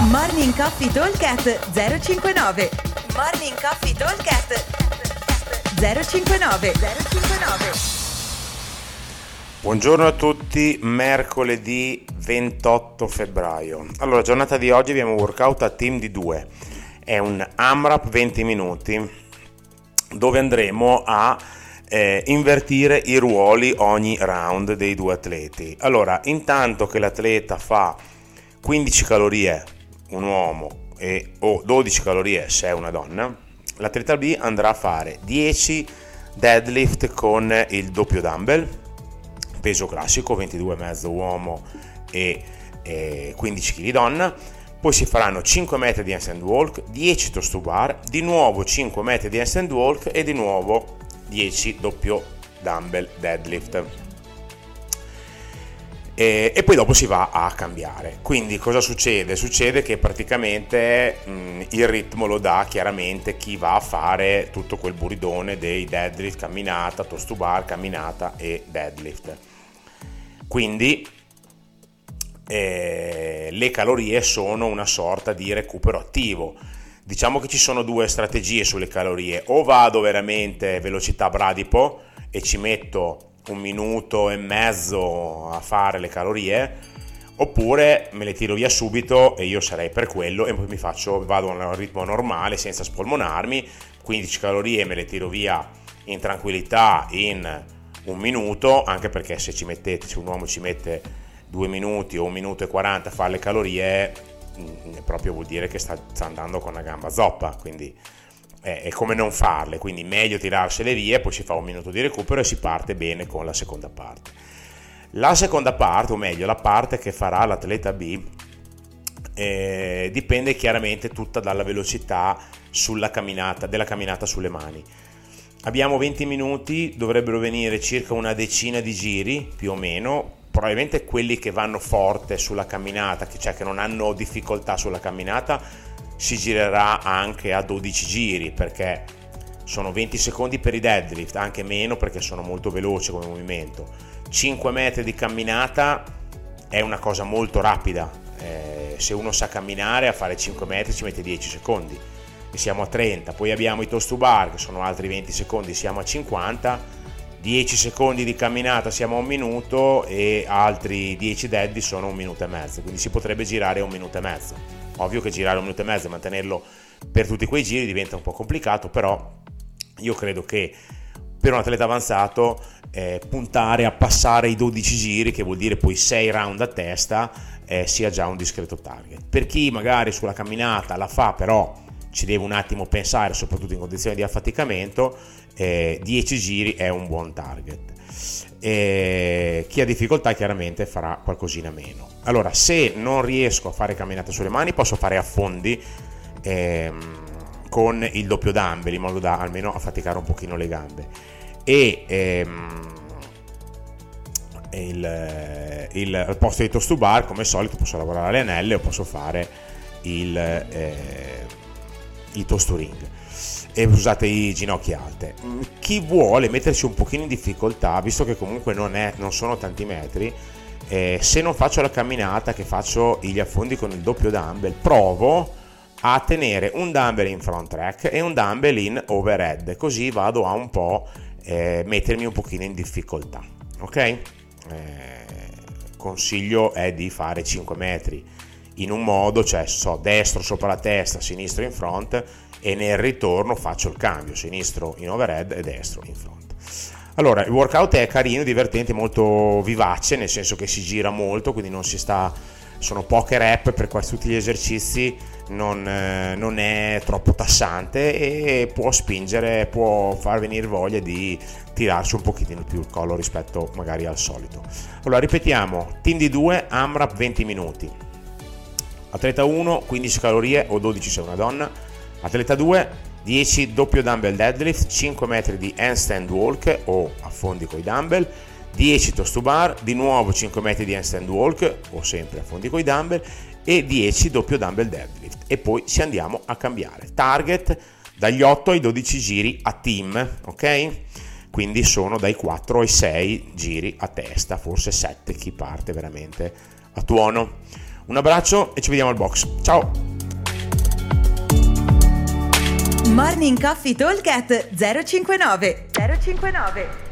Morning Coffee Talkcast 059 Morning Coffee Talkcast 059 059 Buongiorno a tutti, mercoledì 28 febbraio. Allora, giornata di oggi abbiamo un workout a team di due. È un AMRAP 20 minuti dove andremo a eh, invertire i ruoli ogni round dei due atleti. Allora, intanto che l'atleta fa 15 calorie un uomo e, o 12 calorie se è una donna, l'atleta B andrà a fare 10 deadlift con il doppio dumbbell, peso classico 22,5 uomo e, e 15 kg donna, poi si faranno 5 metri di handstand walk, 10 toast to bar, di nuovo 5 metri di handstand walk e di nuovo 10 doppio dumbbell deadlift e, e, poi dopo si va a cambiare. Quindi cosa succede? Succede che praticamente mh, il ritmo lo dà chiaramente chi va a fare tutto quel buridone dei deadlift, camminata, toast to bar, camminata e deadlift. Quindi eh, le calorie sono una sorta di recupero attivo. Diciamo che ci sono due strategie sulle calorie, o vado veramente velocità bradipo e ci metto un minuto e mezzo a fare le calorie oppure me le tiro via subito e io sarei per quello e poi mi faccio, vado a un ritmo normale senza spolmonarmi 15 calorie me le tiro via in tranquillità in un minuto anche perché se ci mettete se un uomo ci mette due minuti o un minuto e 40 a fare le calorie mm, proprio vuol dire che sta, andando con una gamba zoppa quindi è, è come non farle, quindi meglio tirarsele via, poi si fa un minuto di recupero e si parte bene con la seconda parte. La seconda parte, o meglio la parte che farà l'atleta B, eh, dipende chiaramente tutta dalla velocità camminata, della camminata sulle mani. Abbiamo 20 minuti, dovrebbero venire circa una decina di giri più o meno, probabilmente quelli che vanno forte sulla camminata, cioè che non hanno difficoltà sulla camminata, si girerà anche a 12 giri perché sono 20 secondi per i deadlift, anche meno perché sono molto veloce come movimento. 5 metri di camminata è una cosa molto rapida, eh, se uno sa camminare a fare 5 metri ci mette 10 secondi e siamo a 30, poi abbiamo i toast to bar che sono altri 20 secondi, siamo a 50, 10 secondi di camminata siamo a un minuto e altri 10 deadlift sono un minuto e mezzo, quindi si potrebbe girare un minuto e mezzo Ovvio che girare un minuto e mezzo e mantenerlo per tutti quei giri diventa un po' complicato, però io credo che per un atleta avanzato eh, puntare a passare i 12 giri, che vuol dire poi 6 round a testa, eh, sia già un discreto target. Per chi magari sulla camminata la fa, però ci deve un attimo pensare, soprattutto in condizioni di affaticamento, eh, 10 giri è un buon target. E chi ha difficoltà chiaramente farà qualcosina meno. Allora, se non riesco a fare camminate sulle mani, posso fare affondi ehm, con il doppio dumbbell in modo da almeno affaticare un pochino le gambe. E ehm, il, il, al posto di toast to bar, come al solito, posso lavorare alle anelle o posso fare il, eh, il toast e usate i ginocchi alte. Chi vuole metterci un pochino in difficoltà, visto che comunque non, è, non sono tanti metri, eh, se non faccio la camminata che faccio gli affondi con il doppio dumbbell, provo a tenere un dumbbell in front track e un dumbbell in overhead, così vado a un po' eh, mettermi un pochino in difficoltà. Ok? Eh, consiglio è di fare 5 metri in un modo, cioè so destro sopra la testa, sinistro in front e nel ritorno faccio il cambio, sinistro in overhead e destro in front. Allora, il workout è carino, divertente, molto vivace, nel senso che si gira molto, quindi non si sta sono poche rep per quasi tutti gli esercizi, non, eh, non, è troppo tassante e può spingere, può far venire voglia di tirarci un pochettino più il collo rispetto magari al solito. Allora ripetiamo, team di 2, AMRAP 20 minuti, atleta 1 15 calorie o 12 se una donna, Atleta 2, 10 doppio dumbbell deadlift, 5 metri di handstand walk o affondi con i dumbbell, 10 toast to bar, di nuovo 5 metri di handstand walk o sempre affondi con i dumbbell e 10 doppio dumbbell deadlift e poi ci andiamo a cambiare. Target dagli 8 ai 12 giri a team, ok? Quindi sono dai 4 ai 6 giri a testa, forse 7 chi parte veramente a tuono. Un abbraccio e ci vediamo al box. Ciao! Morning Coffee Talk 059 059